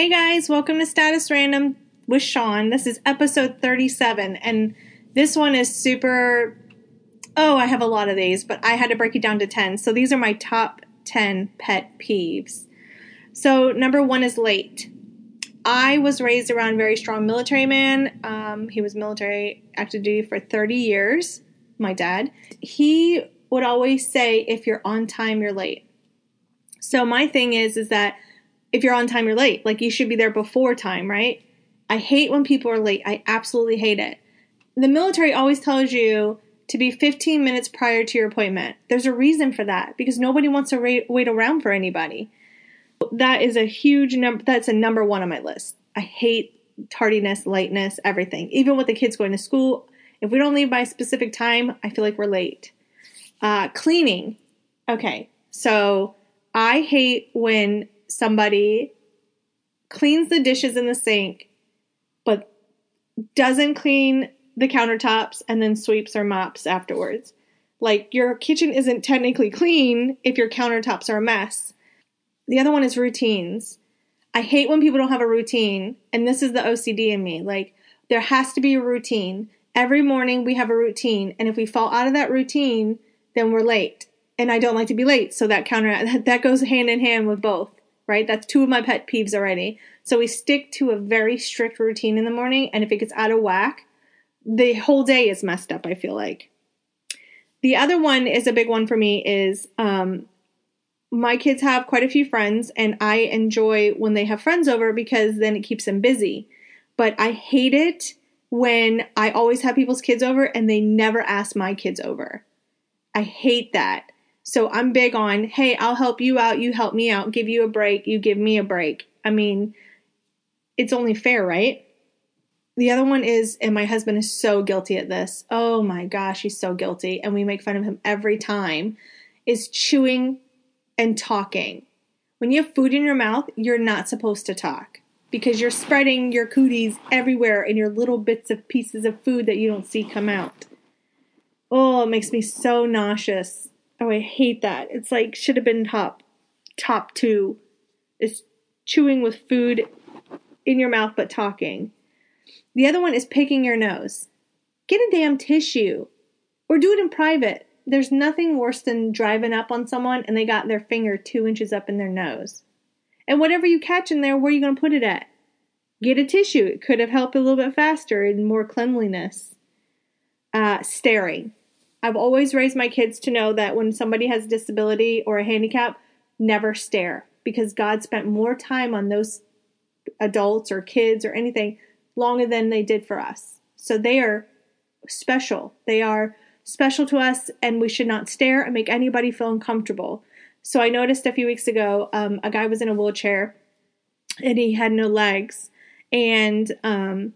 Hey guys, welcome to Status Random with Sean. This is episode 37, and this one is super. Oh, I have a lot of these, but I had to break it down to 10. So these are my top 10 pet peeves. So, number one is late. I was raised around a very strong military man. Um, he was military active duty for 30 years, my dad. He would always say, if you're on time, you're late. So my thing is, is that if you're on time, you're late. Like you should be there before time, right? I hate when people are late. I absolutely hate it. The military always tells you to be 15 minutes prior to your appointment. There's a reason for that because nobody wants to wait around for anybody. That is a huge number. That's a number one on my list. I hate tardiness, lateness, everything. Even with the kids going to school, if we don't leave by a specific time, I feel like we're late. Uh, cleaning. Okay, so I hate when somebody cleans the dishes in the sink, but doesn't clean the countertops and then sweeps or mops afterwards. Like your kitchen isn't technically clean if your countertops are a mess. The other one is routines. I hate when people don't have a routine, and this is the OCD in me. Like there has to be a routine. Every morning we have a routine, and if we fall out of that routine, then we're late. And I don't like to be late, so that counter that goes hand in hand with both right? That's two of my pet peeves already. So we stick to a very strict routine in the morning, and if it gets out of whack, the whole day is messed up, I feel like. The other one is a big one for me is um, my kids have quite a few friends, and I enjoy when they have friends over because then it keeps them busy. But I hate it when I always have people's kids over and they never ask my kids over. I hate that. So I'm big on, hey, I'll help you out, you help me out, give you a break, you give me a break. I mean, it's only fair, right? The other one is, and my husband is so guilty at this. Oh my gosh, he's so guilty. And we make fun of him every time, is chewing and talking. When you have food in your mouth, you're not supposed to talk because you're spreading your cooties everywhere in your little bits of pieces of food that you don't see come out. Oh, it makes me so nauseous. Oh, I hate that. It's like should have been top top two is chewing with food in your mouth but talking. The other one is picking your nose. Get a damn tissue or do it in private. There's nothing worse than driving up on someone and they got their finger two inches up in their nose. And whatever you catch in there, where are you going to put it at? Get a tissue. It could have helped a little bit faster and more cleanliness. Uh, staring. I've always raised my kids to know that when somebody has a disability or a handicap, never stare because God spent more time on those adults or kids or anything longer than they did for us. So they are special. They are special to us, and we should not stare and make anybody feel uncomfortable. So I noticed a few weeks ago, um, a guy was in a wheelchair and he had no legs, and um,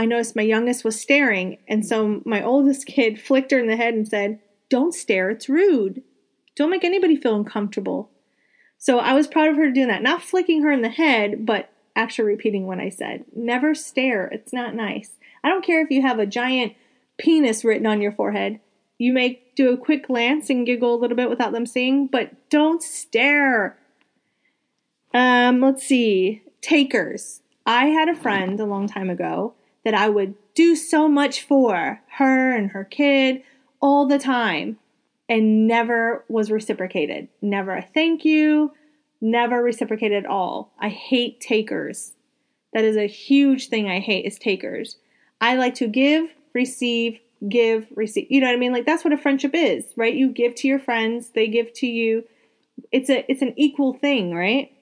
I noticed my youngest was staring, and so my oldest kid flicked her in the head and said, Don't stare, it's rude. Don't make anybody feel uncomfortable. So I was proud of her doing that. Not flicking her in the head, but actually repeating what I said. Never stare, it's not nice. I don't care if you have a giant penis written on your forehead. You may do a quick glance and giggle a little bit without them seeing, but don't stare. Um, let's see. Takers. I had a friend a long time ago that I would do so much for her and her kid all the time and never was reciprocated. Never a thank you, never reciprocated at all. I hate takers. That is a huge thing I hate is takers. I like to give, receive, give, receive. You know what I mean? Like that's what a friendship is, right? You give to your friends, they give to you. It's a it's an equal thing, right?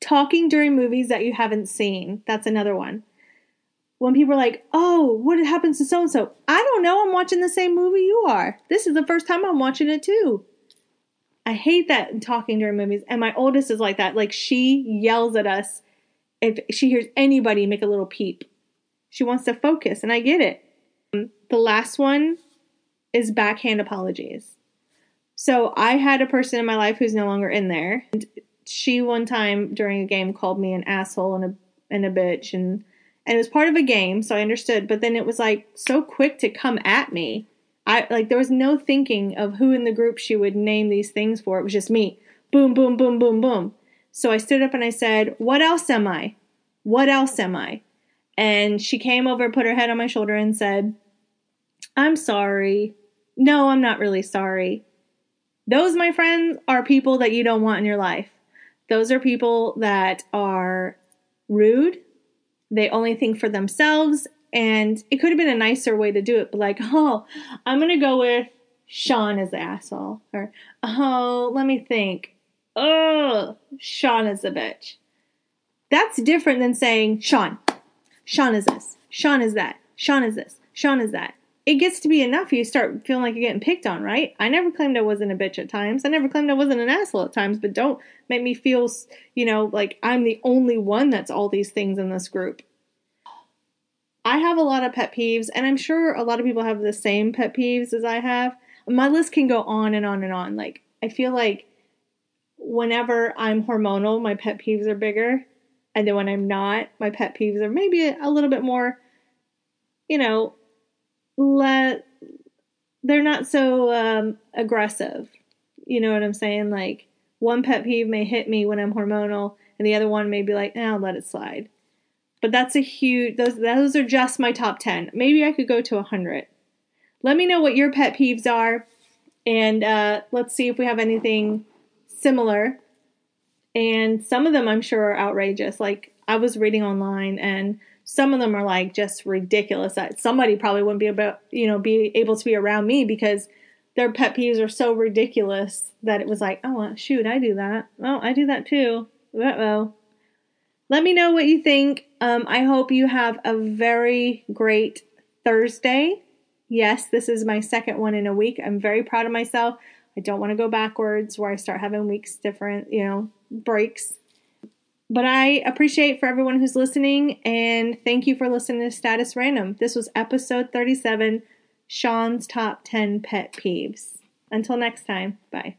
Talking during movies that you haven't seen. That's another one when people are like, "Oh, what happens to so and so?" I don't know. I'm watching the same movie you are. This is the first time I'm watching it too. I hate that talking during movies. And my oldest is like that. Like she yells at us if she hears anybody make a little peep. She wants to focus, and I get it. The last one is backhand apologies. So I had a person in my life who's no longer in there. And she one time during a game called me an asshole and a and a bitch and and it was part of a game, so I understood. But then it was like so quick to come at me. I like there was no thinking of who in the group she would name these things for. It was just me. Boom, boom, boom, boom, boom. So I stood up and I said, What else am I? What else am I? And she came over, put her head on my shoulder, and said, I'm sorry. No, I'm not really sorry. Those, my friends, are people that you don't want in your life. Those are people that are rude. They only think for themselves. And it could have been a nicer way to do it, but like, oh, I'm going to go with Sean is the asshole. Or, oh, let me think. Oh, Sean is a bitch. That's different than saying, Sean, Sean is this, Sean is that, Sean is this, Sean is that it gets to be enough. You start feeling like you're getting picked on, right? I never claimed I wasn't a bitch at times. I never claimed I wasn't an asshole at times, but don't make me feel, you know, like I'm the only one that's all these things in this group. I have a lot of pet peeves, and I'm sure a lot of people have the same pet peeves as I have. My list can go on and on and on. Like, I feel like whenever I'm hormonal, my pet peeves are bigger. And then when I'm not, my pet peeves are maybe a, little bit more, you know, let they're not so um, aggressive. You know what I'm saying? Like one pet peeve may hit me when I'm hormonal, and the other one may be like, "Now eh, let it slide." But that's a huge. Those those are just my top ten. Maybe I could go to a hundred. Let me know what your pet peeves are, and uh, let's see if we have anything similar. And some of them I'm sure are outrageous. Like I was reading online and some of them are like just ridiculous that somebody probably wouldn't be about you know be able to be around me because their pet peeves are so ridiculous that it was like oh shoot i do that. Oh i do that too. Uh-oh. Let me know what you think. Um, i hope you have a very great thursday. Yes this is my second one in a week. I'm very proud of myself. I don't want to go backwards where i start having weeks different you know breaks but I appreciate for everyone who's listening and thank you for listening to Status Random. This was episode 37 Sean's Top 10 Pet Peeves. Until next time, bye.